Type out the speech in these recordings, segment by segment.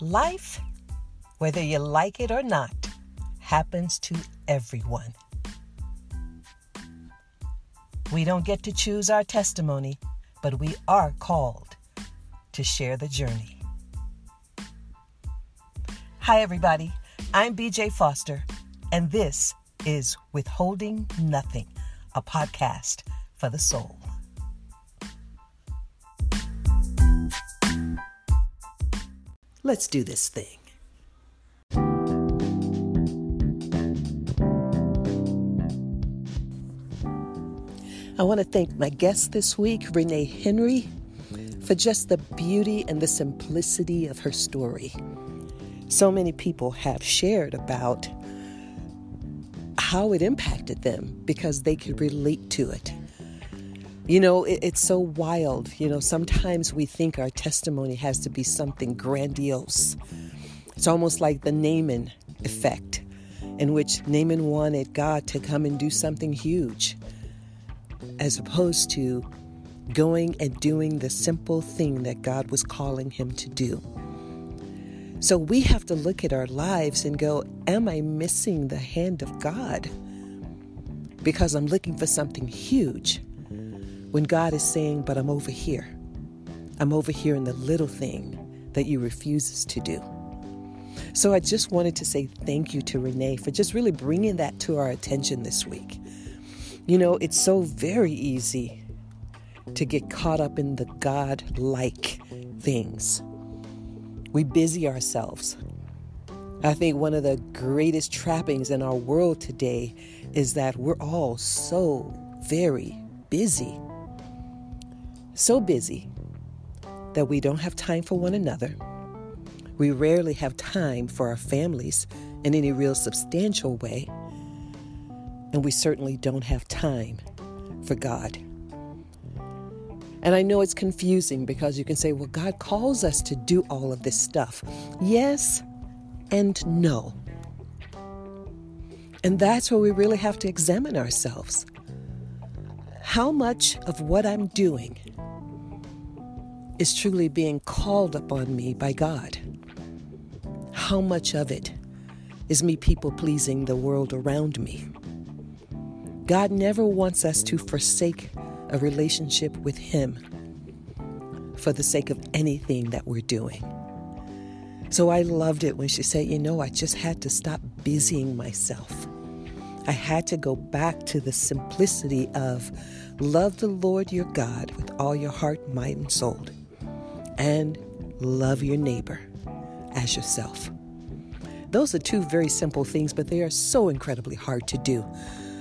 Life, whether you like it or not, happens to everyone. We don't get to choose our testimony, but we are called to share the journey. Hi, everybody. I'm BJ Foster, and this is Withholding Nothing, a podcast for the soul. Let's do this thing. I want to thank my guest this week, Renee Henry, for just the beauty and the simplicity of her story. So many people have shared about how it impacted them because they could relate to it. You know, it, it's so wild. You know, sometimes we think our testimony has to be something grandiose. It's almost like the Naaman effect, in which Naaman wanted God to come and do something huge as opposed to going and doing the simple thing that God was calling him to do. So we have to look at our lives and go, Am I missing the hand of God? Because I'm looking for something huge when God is saying, But I'm over here. I'm over here in the little thing that you refuses to do. So I just wanted to say thank you to Renee for just really bringing that to our attention this week. You know, it's so very easy to get caught up in the God like things. We busy ourselves. I think one of the greatest trappings in our world today is that we're all so very busy. So busy that we don't have time for one another. We rarely have time for our families in any real substantial way and we certainly don't have time for God. And I know it's confusing because you can say, well, God calls us to do all of this stuff. Yes and no. And that's where we really have to examine ourselves. How much of what I'm doing is truly being called upon me by God? How much of it is me people pleasing the world around me? God never wants us to forsake a relationship with Him for the sake of anything that we're doing. So I loved it when she said, You know, I just had to stop busying myself. I had to go back to the simplicity of love the Lord your God with all your heart, mind, and soul, and love your neighbor as yourself. Those are two very simple things, but they are so incredibly hard to do.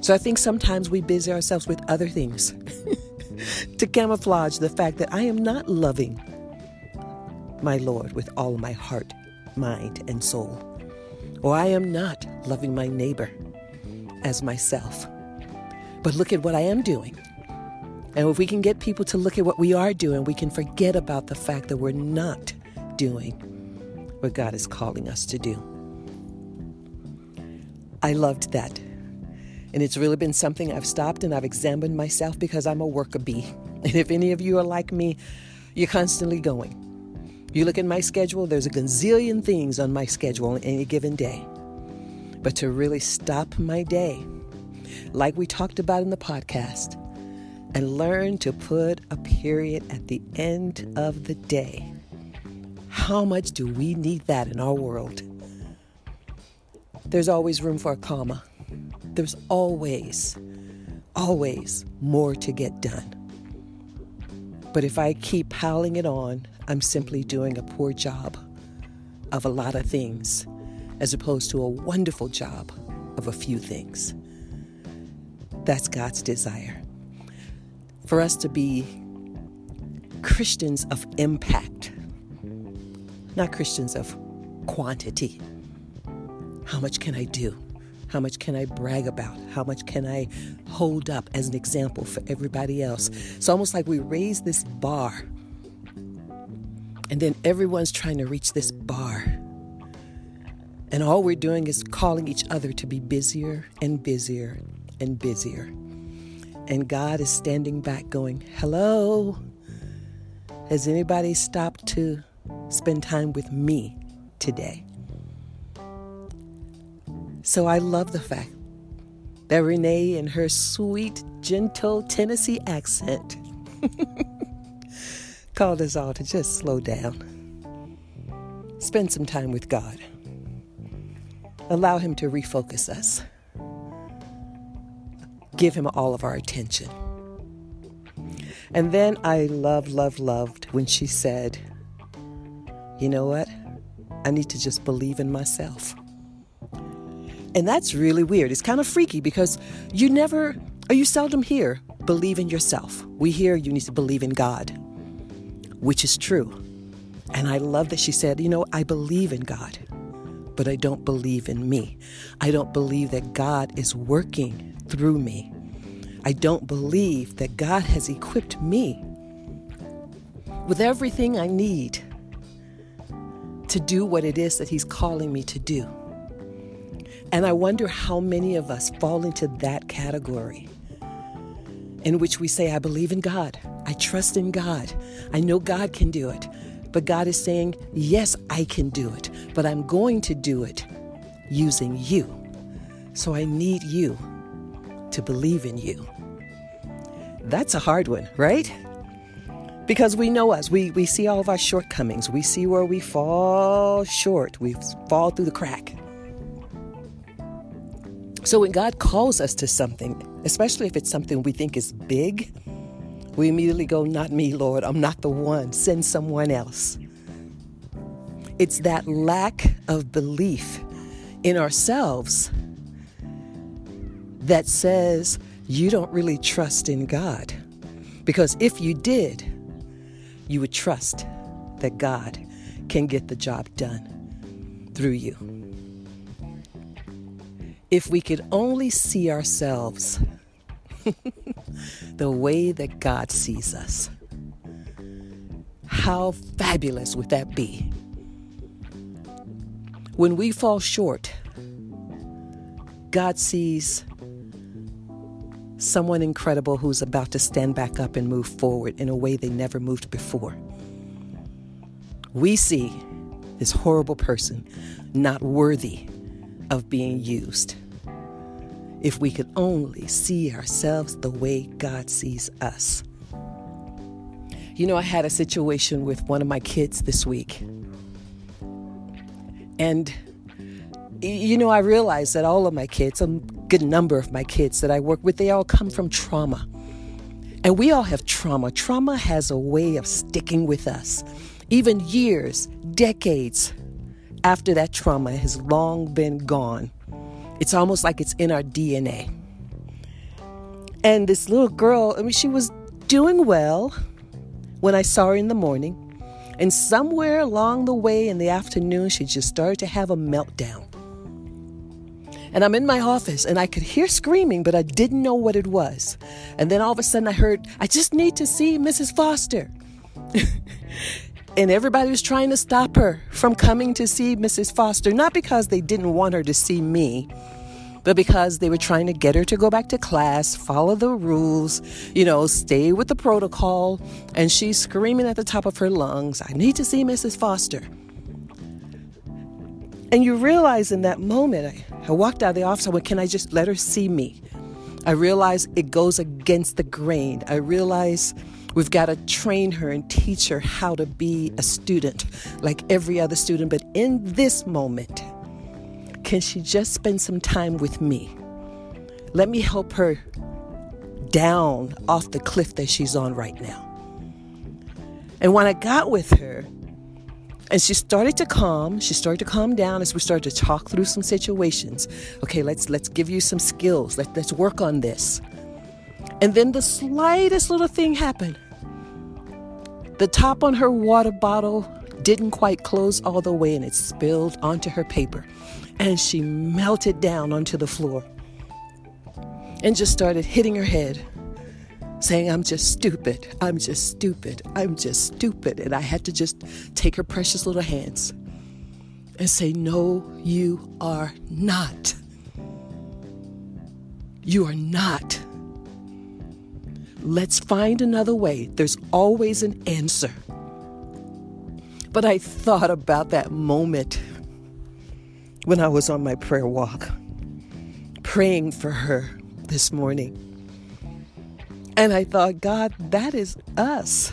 So I think sometimes we busy ourselves with other things to camouflage the fact that I am not loving my Lord with all my heart, mind, and soul. Or I am not loving my neighbor as myself. But look at what I am doing. And if we can get people to look at what we are doing, we can forget about the fact that we're not doing what God is calling us to do. I loved that and it's really been something I've stopped and I've examined myself because I'm a worker bee. And if any of you are like me, you're constantly going. You look at my schedule, there's a gazillion things on my schedule on any given day. But to really stop my day, like we talked about in the podcast, and learn to put a period at the end of the day. How much do we need that in our world? There's always room for a comma. There's always, always more to get done. But if I keep piling it on, I'm simply doing a poor job of a lot of things as opposed to a wonderful job of a few things. That's God's desire. For us to be Christians of impact, not Christians of quantity. How much can I do? How much can I brag about? How much can I hold up as an example for everybody else? It's almost like we raise this bar, and then everyone's trying to reach this bar. And all we're doing is calling each other to be busier and busier and busier. And God is standing back going, Hello? Has anybody stopped to spend time with me today. So I love the fact that Renee, in her sweet, gentle Tennessee accent, called us all to just slow down, spend some time with God, allow Him to refocus us, give Him all of our attention. And then I love, love, loved when she said, You know what? I need to just believe in myself. And that's really weird. It's kind of freaky because you never, or you seldom hear, believe in yourself. We hear you need to believe in God, which is true. And I love that she said, You know, I believe in God, but I don't believe in me. I don't believe that God is working through me. I don't believe that God has equipped me with everything I need to do what it is that He's calling me to do. And I wonder how many of us fall into that category in which we say, I believe in God, I trust in God, I know God can do it. But God is saying, Yes, I can do it, but I'm going to do it using you. So I need you to believe in you. That's a hard one, right? Because we know us. We, we see all of our shortcomings. We see where we fall short. We fall through the crack. So when God calls us to something, especially if it's something we think is big, we immediately go, Not me, Lord. I'm not the one. Send someone else. It's that lack of belief in ourselves that says you don't really trust in God. Because if you did, you would trust that God can get the job done through you. If we could only see ourselves the way that God sees us, how fabulous would that be? When we fall short, God sees someone incredible who's about to stand back up and move forward in a way they never moved before. We see this horrible person not worthy of being used. If we could only see ourselves the way God sees us. You know, I had a situation with one of my kids this week. And, you know, I realized that all of my kids, a good number of my kids that I work with, they all come from trauma. And we all have trauma. Trauma has a way of sticking with us, even years, decades after that trauma has long been gone. It's almost like it's in our DNA. And this little girl, I mean, she was doing well when I saw her in the morning. And somewhere along the way in the afternoon, she just started to have a meltdown. And I'm in my office and I could hear screaming, but I didn't know what it was. And then all of a sudden I heard, I just need to see Mrs. Foster. and everybody was trying to stop her from coming to see Mrs. Foster, not because they didn't want her to see me, but because they were trying to get her to go back to class, follow the rules, you know, stay with the protocol. And she's screaming at the top of her lungs, I need to see Mrs. Foster. And you realize in that moment, I, I walked out of the office, I went, Can I just let her see me? I realize it goes against the grain. I realize we've got to train her and teach her how to be a student like every other student. But in this moment, can she just spend some time with me? Let me help her down off the cliff that she's on right now. And when I got with her, and she started to calm. She started to calm down as we started to talk through some situations. Okay, let's let's give you some skills. Let, let's work on this. And then the slightest little thing happened. The top on her water bottle didn't quite close all the way and it spilled onto her paper. And she melted down onto the floor and just started hitting her head saying, I'm just stupid. I'm just stupid. I'm just stupid. And I had to just take her precious little hands and say, No, you are not. You are not. Let's find another way. There's always an answer. But I thought about that moment when I was on my prayer walk, praying for her this morning. And I thought, God, that is us.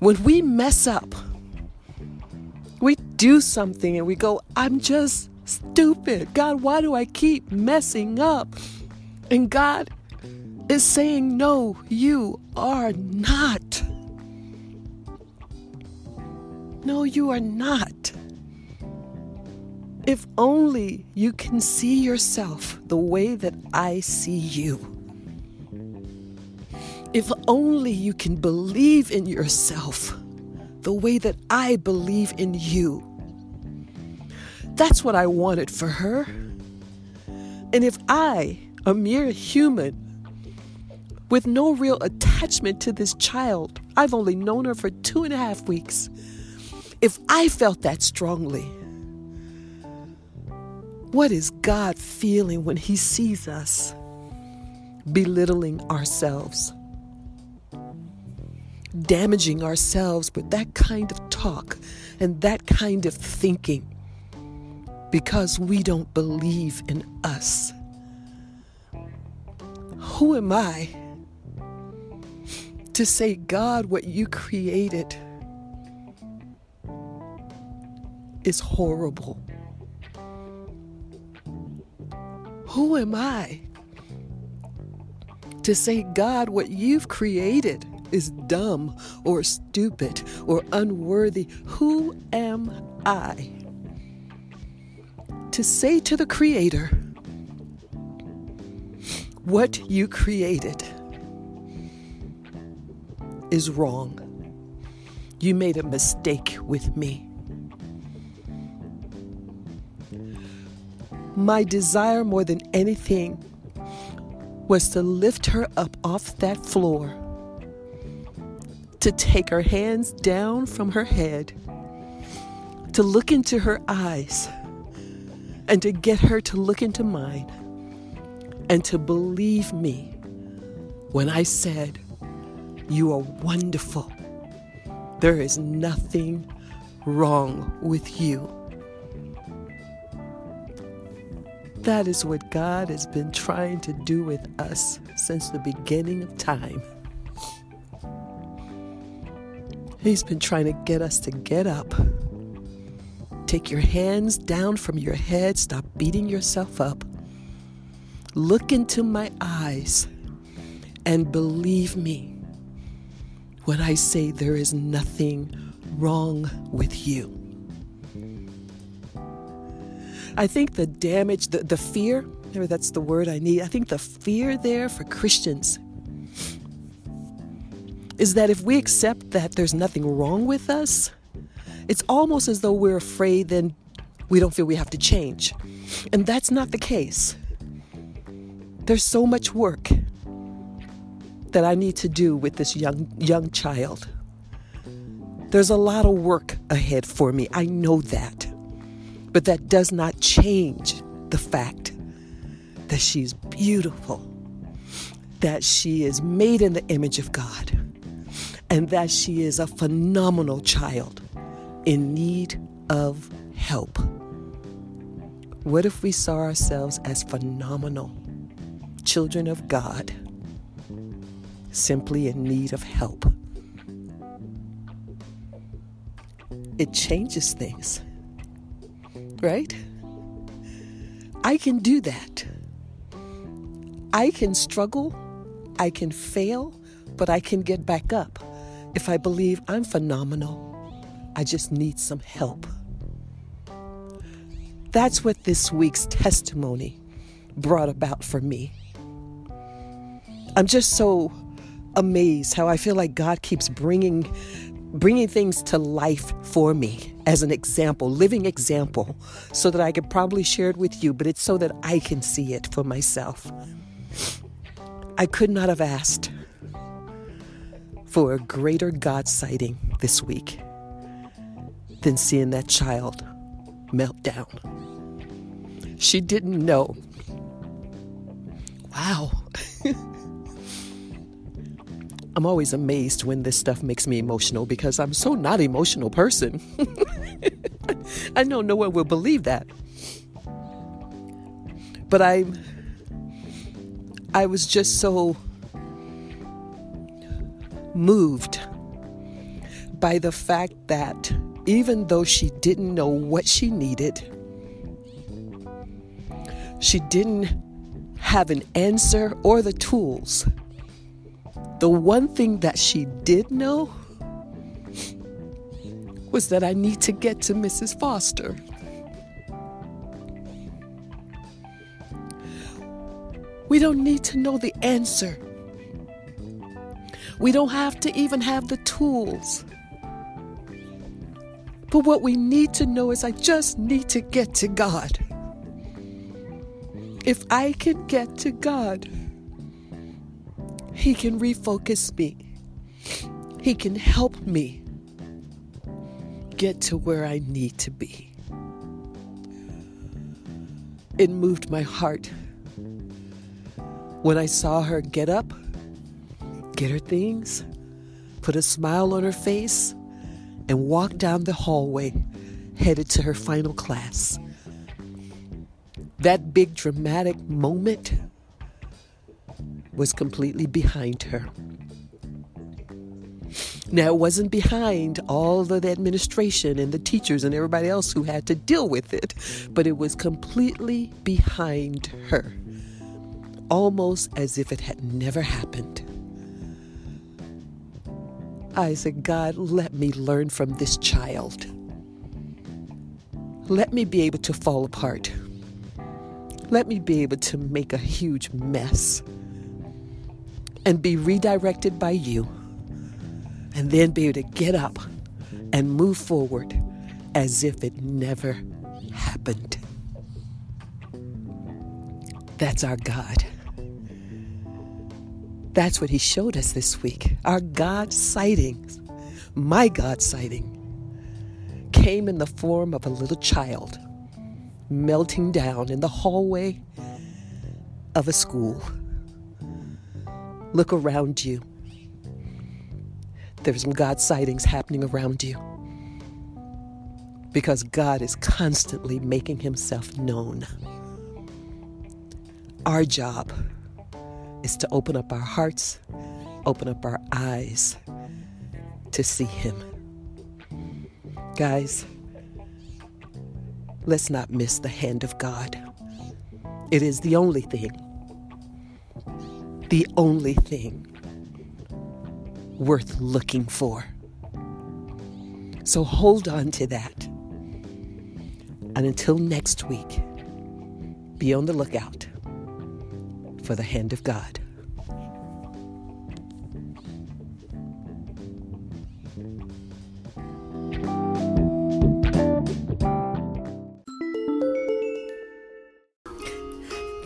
When we mess up, we do something and we go, I'm just stupid. God, why do I keep messing up? And God is saying, No, you are not. No, you are not. If only you can see yourself the way that I see you. If only you can believe in yourself the way that I believe in you. That's what I wanted for her. And if I, a mere human, with no real attachment to this child, I've only known her for two and a half weeks, if I felt that strongly, what is God feeling when He sees us belittling ourselves, damaging ourselves with that kind of talk and that kind of thinking because we don't believe in us? Who am I to say, God, what you created is horrible? Who am I to say, God, what you've created is dumb or stupid or unworthy? Who am I to say to the Creator, what you created is wrong? You made a mistake with me. My desire more than anything was to lift her up off that floor, to take her hands down from her head, to look into her eyes, and to get her to look into mine, and to believe me when I said, You are wonderful. There is nothing wrong with you. That is what God has been trying to do with us since the beginning of time. He's been trying to get us to get up. Take your hands down from your head. Stop beating yourself up. Look into my eyes and believe me when I say there is nothing wrong with you. I think the damage, the, the fear, maybe that's the word I need. I think the fear there for Christians is that if we accept that there's nothing wrong with us, it's almost as though we're afraid then we don't feel we have to change. And that's not the case. There's so much work that I need to do with this young young child. There's a lot of work ahead for me. I know that. But that does not change the fact that she's beautiful, that she is made in the image of God, and that she is a phenomenal child in need of help. What if we saw ourselves as phenomenal children of God, simply in need of help? It changes things right? I can do that. I can struggle, I can fail, but I can get back up if I believe I'm phenomenal. I just need some help. That's what this week's testimony brought about for me. I'm just so amazed how I feel like God keeps bringing bringing things to life for me as an example, living example, so that I could probably share it with you, but it's so that I can see it for myself. I could not have asked for a greater God sighting this week than seeing that child melt down. She didn't know. Wow. I'm always amazed when this stuff makes me emotional because I'm so not emotional person. I know no one will believe that. But I I was just so moved by the fact that even though she didn't know what she needed, she didn't have an answer or the tools. The one thing that she did know was that I need to get to Mrs. Foster. We don't need to know the answer. We don't have to even have the tools. But what we need to know is I just need to get to God. If I can get to God, He can refocus me. He can help me get to where I need to be. It moved my heart when I saw her get up, get her things, put a smile on her face, and walk down the hallway headed to her final class. That big dramatic moment was completely behind her. Now, it wasn't behind all of the administration and the teachers and everybody else who had to deal with it, but it was completely behind her, almost as if it had never happened. I said, God, let me learn from this child. Let me be able to fall apart. Let me be able to make a huge mess and be redirected by you, and then be able to get up and move forward as if it never happened. That's our God. That's what he showed us this week. Our God sightings, my God sighting, came in the form of a little child melting down in the hallway of a school. Look around you. There's some God sightings happening around you because God is constantly making himself known. Our job is to open up our hearts, open up our eyes to see Him. Guys, let's not miss the hand of God. It is the only thing, the only thing worth looking for. So hold on to that. And until next week, be on the lookout for the hand of God.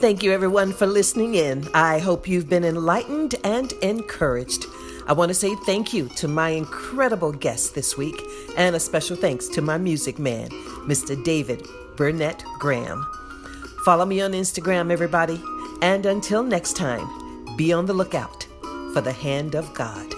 Thank you, everyone, for listening in. I hope you've been enlightened and encouraged. I want to say thank you to my incredible guest this week, and a special thanks to my music man, Mr. David Burnett Graham. Follow me on Instagram, everybody. And until next time, be on the lookout for the hand of God.